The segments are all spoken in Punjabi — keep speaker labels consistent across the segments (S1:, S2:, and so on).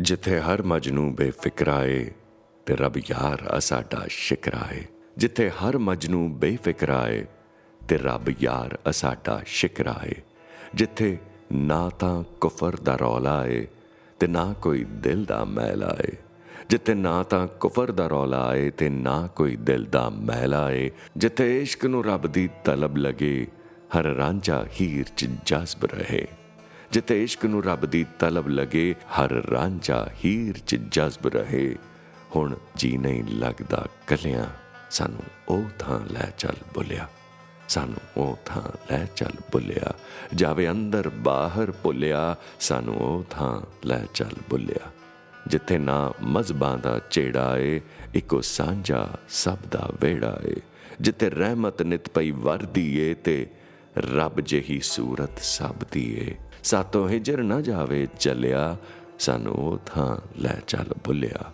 S1: ਜਿੱਥੇ ਹਰ ਮਜਨੂ ਬੇਫਿਕਰਾਏ, ਤੇ ਰੱਬ ਯਾਰ ਅਸਾਡਾ ਸ਼ਿਕਰਾਏ। ਜਿੱਥੇ ਹਰ ਮਜਨੂ ਬੇਫਿਕਰਾਏ, ਤੇ ਰੱਬ ਯਾਰ ਅਸਾਡਾ ਸ਼ਿਕਰਾਏ। ਜਿੱਥੇ ਨਾ ਤਾਂ ਕੁਫਰ ਦਾ ਰੌਲਾ ਏ, ਤੇ ਨਾ ਕੋਈ ਦਿਲ ਦਾ ਮੈਲ ਆਏ ਜਿੱਥੇ ਨਾ ਤਾਂ ਕੁਫਰ ਦਾ ਰੌਲਾ ਆਏ ਤੇ ਨਾ ਕੋਈ ਦਿਲ ਦਾ ਮੈਲ ਆਏ ਜਿੱਥੇ ਇਸ਼ਕ ਨੂੰ ਰੱਬ ਦੀ ਤਲਬ ਲਗੇ, ਹਰ ਰਾਂਝਾ ਹੀਰ ਚ ਜਜ਼ਬ ਰਹੇ। ਜਿੱਥੇ ਇਸ਼ਕ ਨੂੰ ਰੱਬ ਦੀ ਤਲਬ ਲਗੇ, ਹਰ ਰਾਂਝਾ ਹੀਰ ਚ ਜਜ਼ਬ ਰਹੇ। ਹੁਣ ਜੀ ਨਹੀਂ ਲੱਗਦਾ ਕਲਿਆਂ, ਸਾਨੂੰ ਉਹ ਥਾਂ ਲੈ ਚੱਲ ਬੁਲਿਆ। ਸਾਨੂੰ ਉਹ ਥਾਂ ਲੈ ਚੱਲ ਬੁਲਿਆ। ਜਾਵੇ ਅੰਦਰ ਬਾਹਰ ਭੁੱਲਿਆ, ਸਾਨੂੰ ਉਹ ਥਾਂ ਲੈ ਚੱਲ ਬੁਲਿਆ। ਜਿੱਥੇ ਨਾ ਮਜ਼ਬਾਂ ਦਾ ਚੇੜਾ ਏ, ਇੱਕੋ ਸਾਂਝਾ ਸਭ ਦਾ ਵੇੜਾ ਏ। ਜਿੱਥੇ ਰਹਿਮਤ ਨਿਤ ਪਈ ਵਰਦੀ ਏ, ਤੇ ਰੱਬ ਜਿਹੀ ਸੂਰਤ ਸਭ ਦੀ ਏ ਸਾਤੋਂ ਹਿਜਰ ਨਾ ਜਾਵੇ ਚੱਲਿਆ, ਸਾਨੂੰ ਉਹ ਥਾਂ ਲੈ ਚੱਲ ਭੁੱਲਿਆ।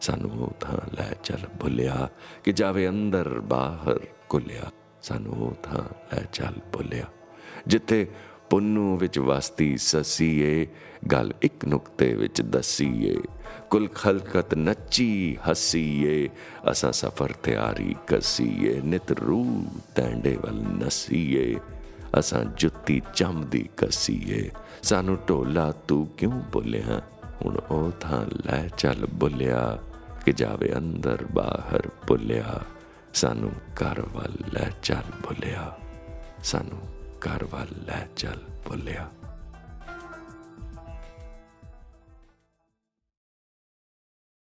S1: ਸਾਨੂੰ ਉਹ ਥਾਂ ਲੈ ਚੱਲ ਭੁੱਲਿਆ ਕਿ ਜਾਵੇ ਅੰਦਰ ਬਾਹਰ ਕੁਲਿਆ ਸਾਨੂੰ ਉਹ ਥਾਂ ਲੈ ਚੱਲ ਭੁੱਲਿਆ। ਜਿੱਥੇ ਪੁੰਨੂ ਵਿੱਚ ਵਸਤੀ ਸਸੀਏ, ਗੱਲ ਇੱਕ ਨੁਕਤੇ ਵਿੱਚ ਦਸੀਏ। ਕੁਲ ਖਲਕਤ ਨੱਚੀ ਹਸੀਏ, ਅਸਾਂ ਸਫਰ ਤਿਆਰੀ ਕਸੀਏ। ਨਿਤ ਰੂ ਟੈਂਡੇ ਵੱਲ ਨਸੀਏ, ਅਸਾਂ ਜੁੱਤੀ ਚਮਦੀ ਕਸੀਏ। ਸਾਨੂੰ ਢੋਲਾ ਤੂੰ ਕਿਉਂ ਬੋਲਿਆ? ਹੁਣ ਉਹ ਥਾਂ ਲੈ ਚੱਲ ਬੁਲਿਆ, ਕਿ ਜਾਵੇ ਅੰਦਰ ਬਾਹਰ ਬੁਲਿਆ। ਸਾਨੂੰ ਘਰ ਵੱਲ ਲੈ ਚੱਲ ਬੁਲਿਆ, ਸਾਨੂੰ ਘਰ ਵੱਲ ਲੈ ਚੱਲ ਬੁਲਿਆ